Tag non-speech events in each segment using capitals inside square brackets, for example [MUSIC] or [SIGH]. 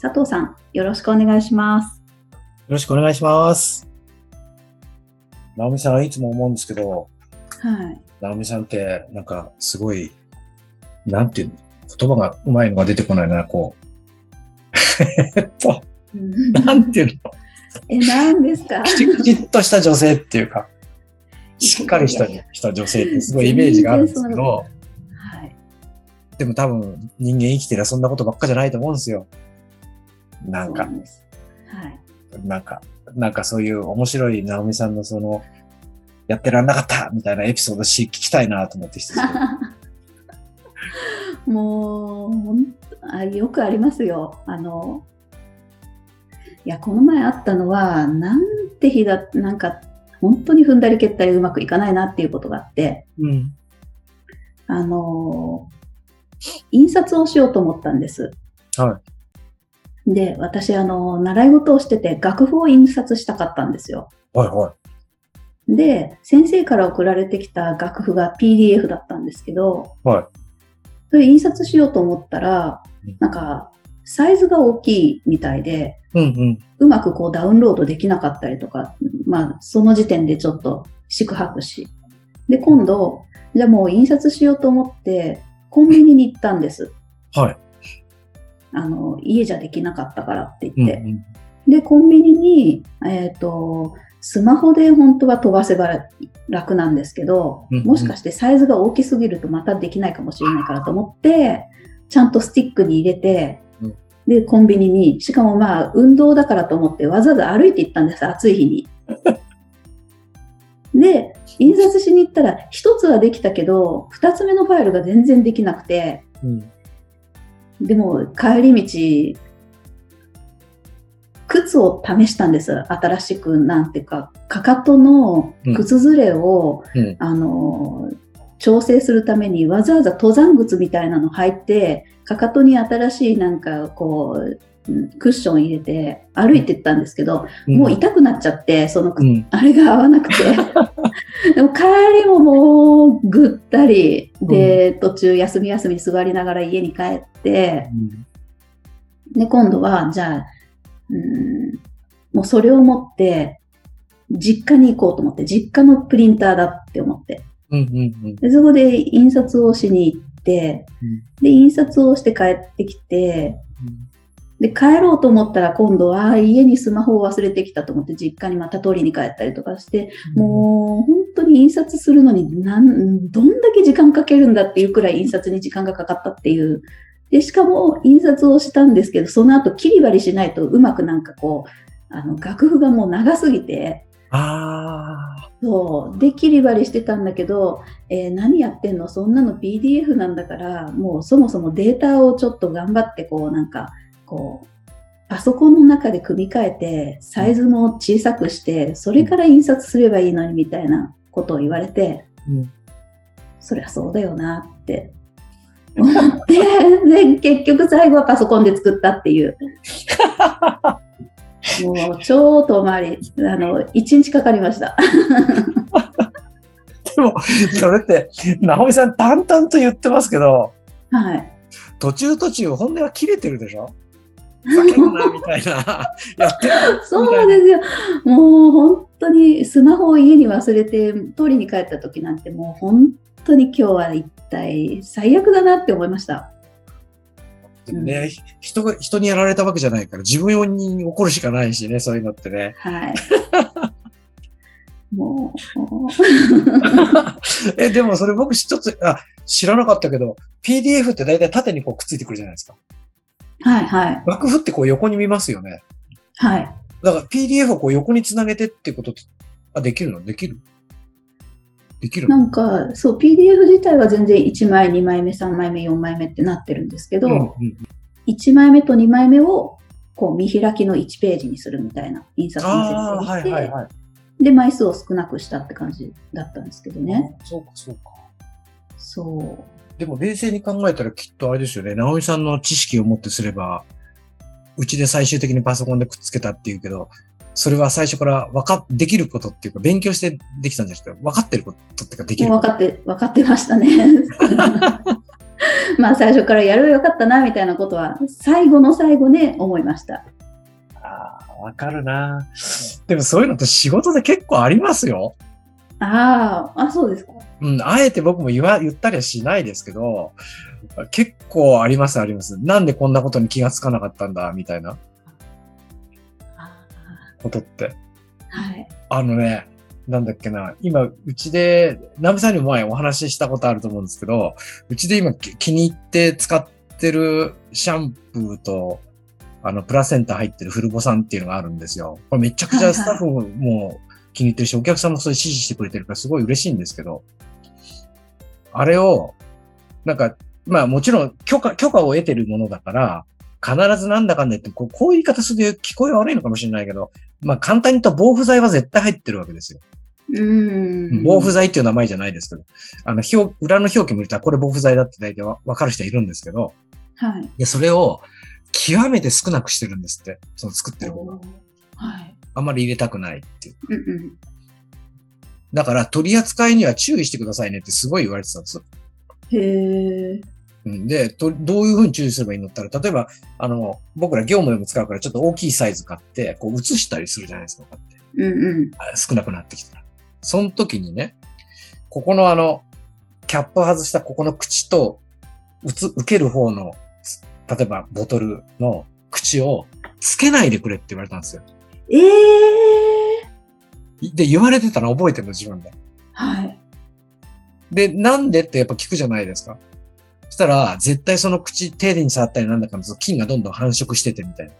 佐藤さん、よろしくお願いします。よろしくお願いします。直美さん、いつも思うんですけど、はい。直美さんって、なんか、すごい、なんていうの言葉がうまいのが出てこないな、こう。[LAUGHS] えっと、なんていうの？え、何ですか？きちきちっとした女性っていうか、しっかりしたした女性ってすごいイメージがあるんですけど、はい。でも多分人間生きてりゃそんなことばっかじゃないと思うんですよ。なんか。はい。なんか、なんかそういう面白い直美さんのその、やってらんなかったみたいなエピソードし聞きたいなと思って。[LAUGHS] もうあ、よくありますよ。あの、いや、この前あったのは、なんて日だ、なんか、本当に踏んだり蹴ったりうまくいかないなっていうことがあって、うん。あの、印刷をしようと思ったんです。はで、私、あの、習い事をしてて、楽譜を印刷したかったんですよ。はいはで、先生から送られてきた楽譜が PDF だったんですけど、い。はい。それ印刷しようと思ったらうん、なんか、サイズが大きいみたいで、うんうん。うまくこうダウンロードできなかったりとか、まあ、その時点でちょっと四苦八苦し。で、今度、じゃあもう印刷しようと思って、コンビニに行ったんです。はい。あの、家じゃできなかったからってうん言って。で、コンビニに、えっ、と、スマホで本当は飛ばせば楽なんですけど、うんうんもしかしてサイズが大きすぎるとまたできないかもしれないからと思って、ちゃんとスティックに入れて、うんで、コンビニに、しかもまあ、運動だからと思ってわざわざ歩いて行ったんです、暑い日に。[LAUGHS] で、印刷しに行ったら、一つはできたけど、二つ目のファイルが全然できなくて、うん。でも帰り道、靴を試したんです。新しく、なんていうか、かかとの靴ずれを、うん。あの、調整するためにわざわざ登山靴みたいなの履いて、かかとに新しいなんかこう、うんクッション入れて歩いてったんですけど、もう痛くなっちゃって、その、うん。あれが合わなくて。でも帰りももうぐったりで、途中休み休み座りながら家に帰って、で、今度は、じゃあ、うん、もうそれを持って、実家に行こうと思って、実家のプリンターだって思って。うん。うん。うん。で、そこで印刷をしに行って、で、印刷をして帰ってきて、で、帰ろうと思ったら今度は家にスマホを忘れてきたと思って実家にまた取りに帰ったりとかして、もう本当に印刷するのになんどんだけ時間かけるんだっていうくらい印刷に時間がかかったっていう。で、しかも印刷をしたんですけど、その後切り張りしないとうまくなんかこう、あの楽譜がもう長すぎて、あそう。で、切り張りしてたんだけど、えー何やってんの？そんなの PDF なんだから、もうそもそもデータをちょっと頑張って、こうなんか、こう、パソコンの中で組み替えて、サイズも小さくして、それから印刷すればいいのにみたいなことを言われて、うんそりゃそうだよなって思って、[LAUGHS] で、結局最後はパソコンで作ったっていう。[LAUGHS] もう超遠回り、あの、一日かかりました。[LAUGHS] でも、それって、直美さん淡々と言ってますけど、はい。途中途中本音は切れてるでしょ？ふざけんな、みたいな。[LAUGHS] やってる。そうですよ。もう本当にスマホを家に忘れて取りに帰った時なんてもう本当に今日は一体最悪だなって思いました。でもね、人が、人にやられたわけじゃないから、自分に怒るしかないしね、そういうのってね。はい。[LAUGHS] もう、え、でもそれ僕一つ、あ、知らなかったけど、PDF って大体縦にこうくっついてくるじゃないですか。はいはい楽譜ってこう横に見ますよね。はい。だから PDF をこう横につなげてってことって、あ、できるの？できる？できるの？なんか、そう、PDF 自体は全然1枚、2枚目、3枚目、4枚目ってなってるんですけど、うんうん1枚目と2枚目をここう見開きの1ページにするみたいな印刷の設定にして、はいはいはい。で、枚数を少なくしたって感じだったんですけどね。あ。そうか、そうか。そう。でも冷静に考えたらきっとあれですよね。直美さんの知識をもってすれば、うちで最終的にパソコンでくっつけたっていうけど、それは最初から分かっ、できることっていうか、勉強してできたんじゃなくて、分かってることっていうか、できる分かって、分かってましたね。[LAUGHS] まあ最初からやればよかったな、みたいなことは、最後の最後で思いました。ああ、わかるな。でもそういうのって仕事で結構ありますよ。ああ、あ、そうですか。うん、あえて僕も言わ、言ったりはしないですけど、結構ありますあります。なんでこんなことに気がつかなかったんだ、みたいなあことって。ーはい。あのね、なんだっけな、今、うちで、ナムさんにも前お話ししたことあると思うんですけど、うちで今き気に入って使ってるシャンプーと、あの、プラセンタ入ってるフルボさんっていうのがあるんですよ。これめちゃくちゃスタッフも気に入ってるし、お客さんもそれ支持してくれてるからすごい嬉しいんですけど、あれを、なんか、まあもちろん許可、許可を得てるものだから、必ずなんだかんだ言って、こうこういう言い方すると聞こえ悪いのかもしれないけど、まあ簡単に言うと防腐剤は絶対入ってるわけですよ。うーん。防腐剤っていう名前じゃないですけど、あの、表、裏の表記見ると、あこれ防腐剤だって大体わわかる人いるんですけど、はい。で、それを極めて少なくしてるんですって、その作ってるもの。はい。あんまり入れたくないっていう。うんうん。だから取り扱いには注意してくださいねってすごい言われてたんですよ。へえ。うんで、とどういうふうに注意すればいいのったら、例えば、あの、僕ら業務でも使うからちょっと大きいサイズ買って、こう映したりするじゃないですか、こうやって。うんうん。あ少なくなってきたら。その時にね、ここのあの、キャップ外したここの口と、うつ、受ける方の、す例えばボトルの口をつけないでくれって言われたんですよ。ええで、言われてたの覚えてるの自分で。はい。で、なんでってやっぱ聞くじゃないですか。そしたら、絶対その口、手に触ったりなんだかの菌がどんどん繁殖しててみたいな。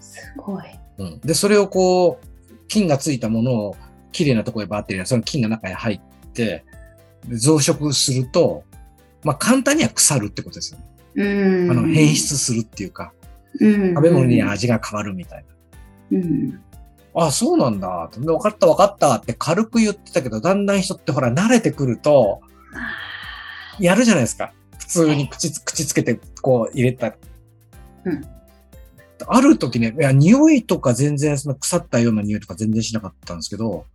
すごい。うん。で、それをこう、菌がついたものを綺麗なところへバッテリーその菌が中に入って、で増殖すると、まあ簡単には腐るってことですよね。うーん。あの、変質するっていうか、うん。食べ物に味が変わるみたいな。うん。あ、そうなんだ。で分かった分かったって軽く言ってたけど、だんだん人ってほら慣れてくると、やるじゃないですか。普通に口つ、口つけてこう入れた。うんある時ね、いや、匂いとか全然、その腐ったような匂いとか全然しなかったんですけど、はい。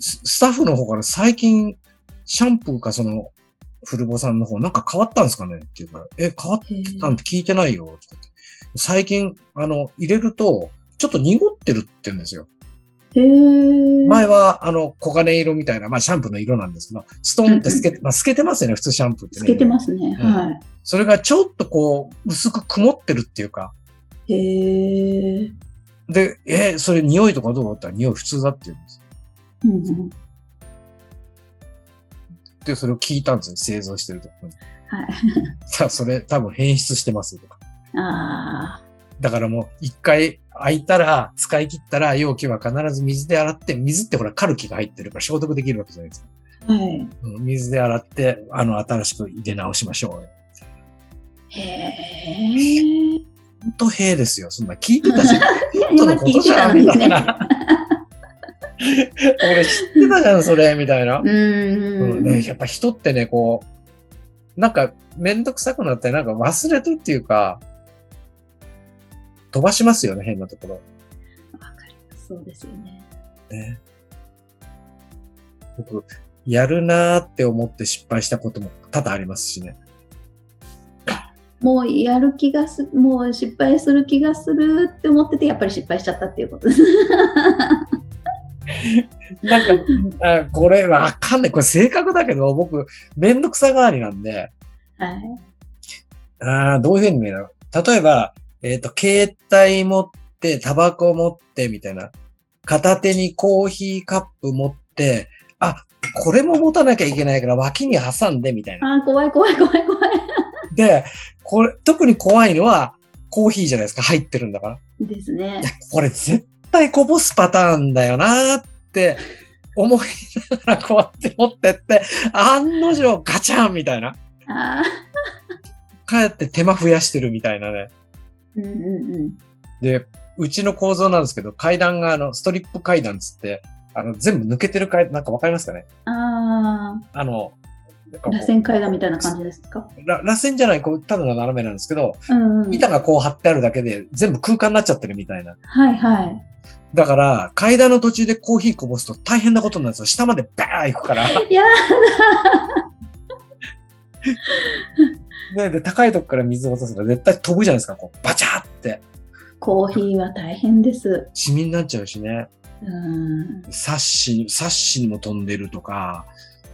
ススタッフの方から最近、シャンプーかその、フルボさんの方、なんか変わったんですかね？っていうから、え、変わったんて聞いてないよ。最近、あの、入れると、ちょっと濁ってるって言うんですよ。へえ。前は、あの、黄金色みたいな、まあ、シャンプーの色なんですけど、ストンって透けて、まあ、透けてますよね、普通シャンプーってね。つけてますね。うんはそれがちょっとこう、薄く曇ってるっていうか、い。へえ。で、えそれ匂いとかどうだった？ら匂い普通だって言うんです。うんうん。で、それを聞いたんですよ、製造してるところに。はい。さあ、それ多分変質してますとか。ああ。だからもう、一回開いたら、使い切ったら、容器は必ず水で洗って、水ってほら、カルキが入ってるから消毒できるわけじゃないですか。はい。うん水で洗って、あの、新しく入れ直しましょう。へえ。ほんとへえですよ。そんな聞いてたじゃん。本 [LAUGHS] 当今のことじゃん。みたいな。俺知ってたじゃん、それ、みたいなうんね、やっぱ人ってね、こう、なんかめんどくさくなってなんか忘れてっていうか、飛ばしますよね、変なところ。わかります。そうですよね。ね。僕、やるなーって思って失敗したことも多々ありますしね。もうやる気がす、もう失敗する気がするって思ってて、やっぱり失敗しちゃったっていうことです。[LAUGHS] なんか、あこれわかんない。これ正確だけど、僕、めんどくさがわりなんで、はい。ああ、どういうふうに見える？の例えば、えっ、と、携帯持って、タバコ持って、みたいな。片手にコーヒーカップ持って、あ、これも持たなきゃいけないから脇に挟んで、みたいな。あー怖い怖い怖い怖い。で、これ、特に怖いのは、コーヒーじゃないですか。入ってるんだから。ですね。これ絶対こぼすパターンだよなーって思いながらこうやって持ってって、案の定ガチャンみたいな。あかえって手間増やしてるみたいなね。うんうんうん。で、うちの構造なんですけど、階段があの、ストリップ階段つって、あの、全部抜けてる階段、なんかわかりますかね？あああ、こう螺旋階段みたいな感じですか？ら螺旋じゃない、こう、ただの斜めなんですけど、うんうん。板がこう貼ってあるだけで全部空間になっちゃってるみたいな。はいはい。だから、階段の途中でコーヒーこぼすと大変なことになるんですよ。下までバーン行くから。いやでで、高いとこから水を落とすから絶対飛ぶじゃないですか。こう、バチャーって。コーヒーは大変です。シミになっちゃうしね。うん。サッシに、サッシにも飛んでるとか。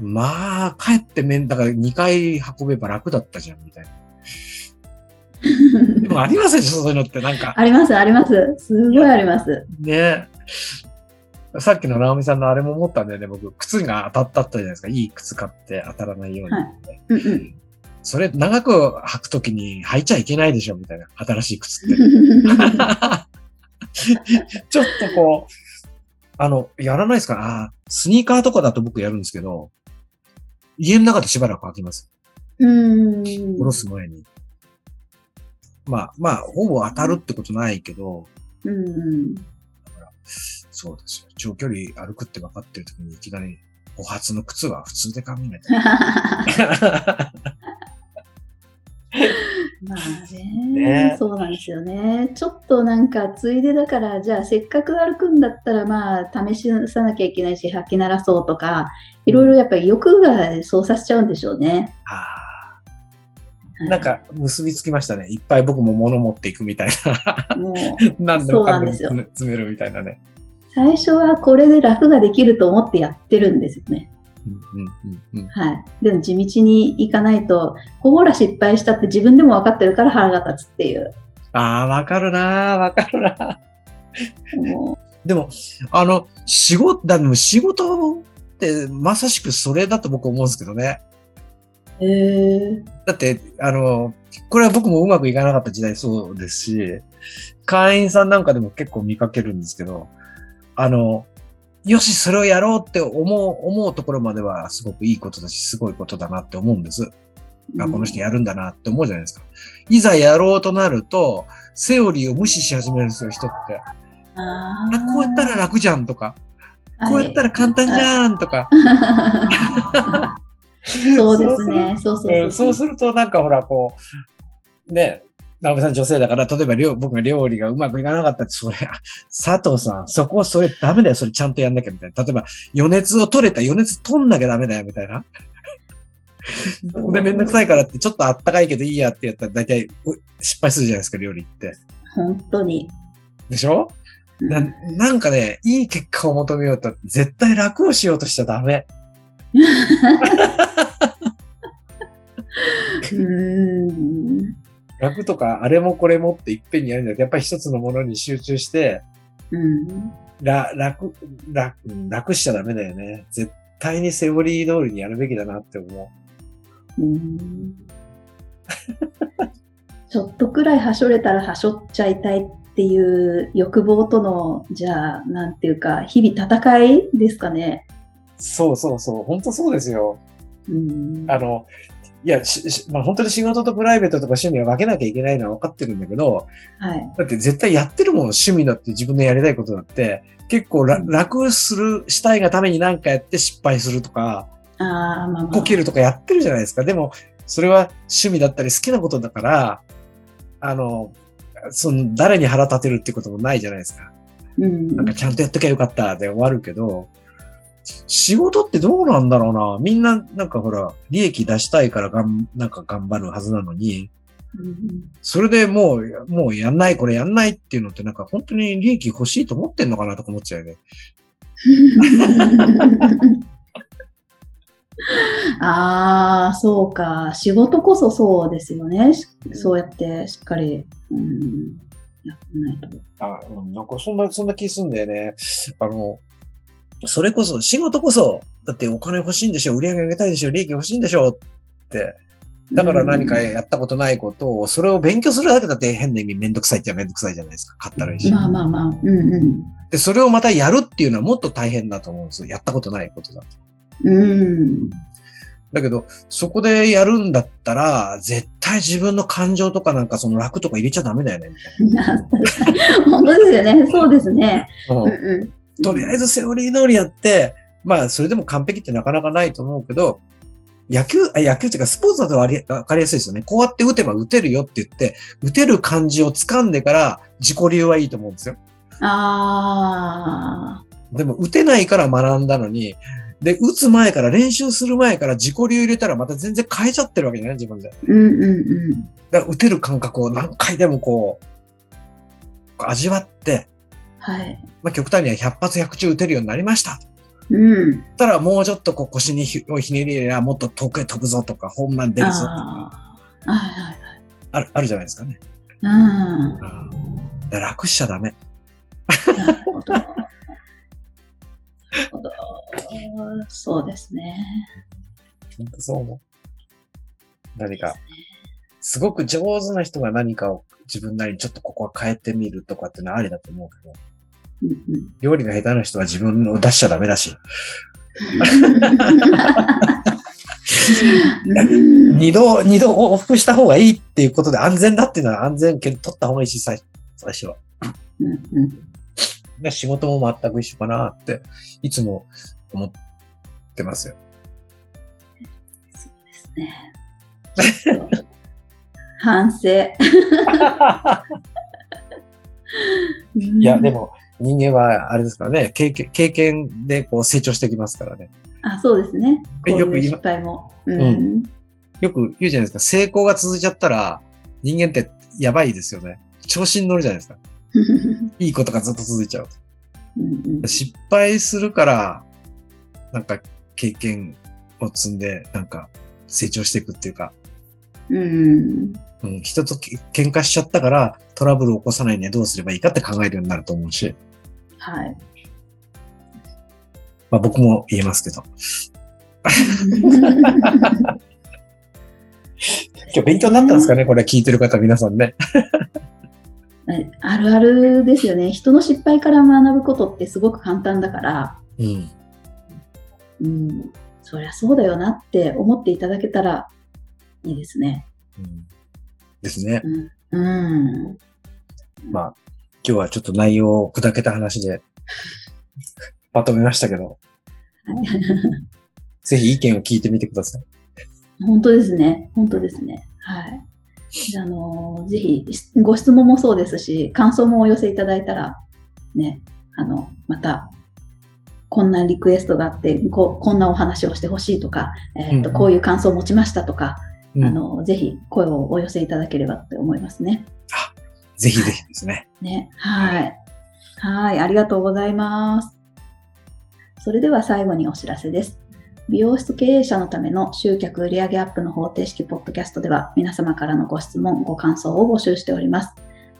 まあ、帰ってめん、だから2回運べば楽だったじゃん、みたいな。[LAUGHS] でもありますでしょ、そういうのって。なんか、あります、あります。すごいあります。ね。さっきの直美さんのあれも思ったんだよね、僕。靴が当たったったじゃないですか。いい靴買って当たらないように。はいうんうん。それ、長く履くときに履いちゃいけないでしょ、みたいな。新しい靴って。[LAUGHS] ちょっとこう、あの、やらないですか？ああ、スニーカーとかだと僕やるんですけど、家の中でしばらく履きます。うん。下ろす前に。まあ、まあ、ほぼ当たるってことないけど、うんうん。そうですよ。長距離歩くって分かってるときにいきなり、お初の靴は普通で考えないと。[LAUGHS] まあねねそうなんですよね。ちょっとなんか、ついでだから、じゃあせっかく歩くんだったら、まあ、試しさなきゃいけないし、履き鳴らそうとか、いろいろやっぱり欲が操作しちゃうんでしょうね。あはいあなん、か結びつきましたね。いっぱい僕も物持っていくみたいな。もう、なんですよ詰め詰めるみたいなね。最初はこれで楽ができると思ってやってるんですよね。うんうんうんうん。はい。でも地道に行かないと、ほら失敗したって自分でも分かってるから腹が立つっていう。ああ、わかるなーわかるなもでも、あの、仕事、だでも仕事ってまさしくそれだと僕思うんですけどね。えだって、あの、これは僕もうまくいかなかった時代そうですし、会員さんなんかでも結構見かけるんですけど、あの、よし、それをやろうって思う、思うところまではすごくいいことだし、すごいことだなって思うんです。あ、この人やるんだなって思うじゃないですか。いざやろうとなると、セオリーを無視し始めるんですよ、人って。ああ、こうやったら楽じゃんとか、こうやったら簡単じゃんとか。[LAUGHS] そうですね。そうそううんそう。そうすると、なんかほら、こう、ね、直美さん女性だから、例えば料僕が料理がうまくいかなかったって、それ、[LAUGHS] 佐藤さん、そこそれダメだよ、それちゃんとやんなきゃみたいな。例えば、余熱を取れた、余熱取んなきゃダメだよ、みたいな。これめんどくさいからって、ちょっとあったかいけどいいやってやったら、大体う失敗するじゃないですか、料理って。本当に。でしょ？ななんかね、いい結果を求めようと、絶対楽をしようとしちゃダメ。[LAUGHS] うん。楽とか、あれもこれもっていっぺんにやるんじゃなくて、やっぱり一つのものに集中して、うん。ら楽、楽、楽しちゃダメだよね。絶対にセオリー通りにやるべきだなって思うんちょっとくらいはしょれたらはしょっちゃいたいっていう欲望との、じゃあ、なんていうか、日々戦いですかね。う。そうそうそう。本当そうですよ。うん。あの、いや、まあ、本当に仕事とプライベートとか趣味は分けなきゃいけないのは分かってるんだけど、はい。だって絶対やってるもん、趣味だって自分のやりたいことだって、結構楽する、したいがために何かやって失敗するとか、ああ、まあまあ。こけるとかやってるじゃないですか。でも、それは趣味だったり好きなことだから、あの、その、誰に腹立てるってこともないじゃないですか。うん。なんかちゃんとやっときゃよかったで終わるけど、仕事ってどうなんだろうな。みんな、なんかほら、利益出したいからがん、なんか頑張るはずなのに、うんそれでもう、もうやんない、これやんないっていうのってなんか本当に利益欲しいと思ってんのかな？とか思っちゃうよね。[LAUGHS] ああ、そうか。仕事こそそうですよね。しそうやってしっかり、うん、やってないと。あ、うんなんかそんな、そんな気すんだよね。あの、それこそ、仕事こそ、だってお金欲しいんでしょ、売り上げ上げたいでしょ、利益欲しいんでしょって。だから何かやったことないことを、それを勉強するだけだって変な意味めんどくさいってめんどくさいじゃないですか。買ったらいいし。まあまあまあ。うんうん。で、それをまたやるっていうのはもっと大変だと思うんですよ。やったことないことだと。うん。だけど、そこでやるんだったら、絶対自分の感情とかなんかその楽とか入れちゃダメだよね、[LAUGHS] 本当ですよね。そうですね。うんうん。とりあえずセオリー通りやって、まあ、それでも完璧ってなかなかないと思うけど、野球、あ野球っていうかスポーツだとわかりやすいですよね。こうやって打てば打てるよって言って、打てる感じを掴んでから自己流はいいと思うんですよ。あでも打てないから学んだのに、で、打つ前から練習する前から自己流入れたらまた全然変えちゃってるわけじゃない？自分で。ー。うんうんうん。だから打てる感覚を何回でもこう、味わって、はい。まあ、極端には100発100中打てるようになりました。うん。たらもうちょっとこう腰にひをひねり入れりゃもっと遠くへ飛ぶぞとか、ホームラン出るぞとか、ああ。はいはいある、あるじゃないですかね。はい。うん。楽しちゃダメ。なるほど。そうですね。本当そう思う。何か、すごく上手な人が何かを自分なりにちょっとここは変えてみるとかっていうのはありだと思うけど、うん料理が下手な人は自分を出しちゃダメだし、うん [LAUGHS] 二度、二度往復した方がいいっていうことで安全だっていうのは安全権取った方がいいし、最最初は。仕事も全く一緒かなって、いつも思ってますよ。ですね。反省。[LAUGHS] いや、で。も人間はあれですからね、経験経験でこう成長していきますからね。あ、そうですね。よく失敗も。う。うんよく言うじゃないですか、成功が続いちゃったら人間ってやばいですよね。調子に乗るじゃないですか。[LAUGHS] いいことがずっと続いちゃう。うんうん失敗するから、なんか経験を積んで、なんか成長していくっていうか、うん。うん、人とけ喧嘩しちゃったからトラブルを起こさないにはどうすればいいかって考えるようになると思うし、はい。まあ僕も言えますけど。[LAUGHS] 今日勉強になったんですかねこれ聞いてる方皆さんね。[LAUGHS] あるあるですよね。人の失敗から学ぶことってすごく簡単だから、うん。うん、そりゃそうだよなって思っていただけたらいいですね。うん、ですね。うん。うん。まあ今日はちょっと内容を砕けた話でまとめましたけど、ぜひ意見を聞いてみてください。本当ですね。本当ですね。はい。あ、あのぜひ、ご質問もそうですし、感想もお寄せいただいたら、ね、あの、また、こんなリクエストがあって、ここんなお話をしてほしいとか、えーとうんうんこういう感想を持ちましたとか、うんあの、ぜひ声をお寄せいただければって思いますね。ぜひぜひですね。ね。はい。はい。ありがとうございます。それでは最後にお知らせです。美容室経営者のための集客売上アップの方程式ポッドキャストでは皆様からのご質問、ご感想を募集しております。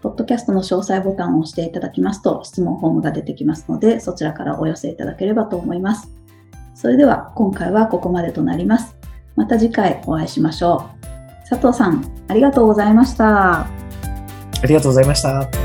ポッドキャストの詳細ボタンを押していただきますと質問フォームが出てきますのでそちらからお寄せいただければと思います。それでは今回はここまでとなります。また次回お会いしましょう。佐藤さん、ありがとうございました。ありがとうございました。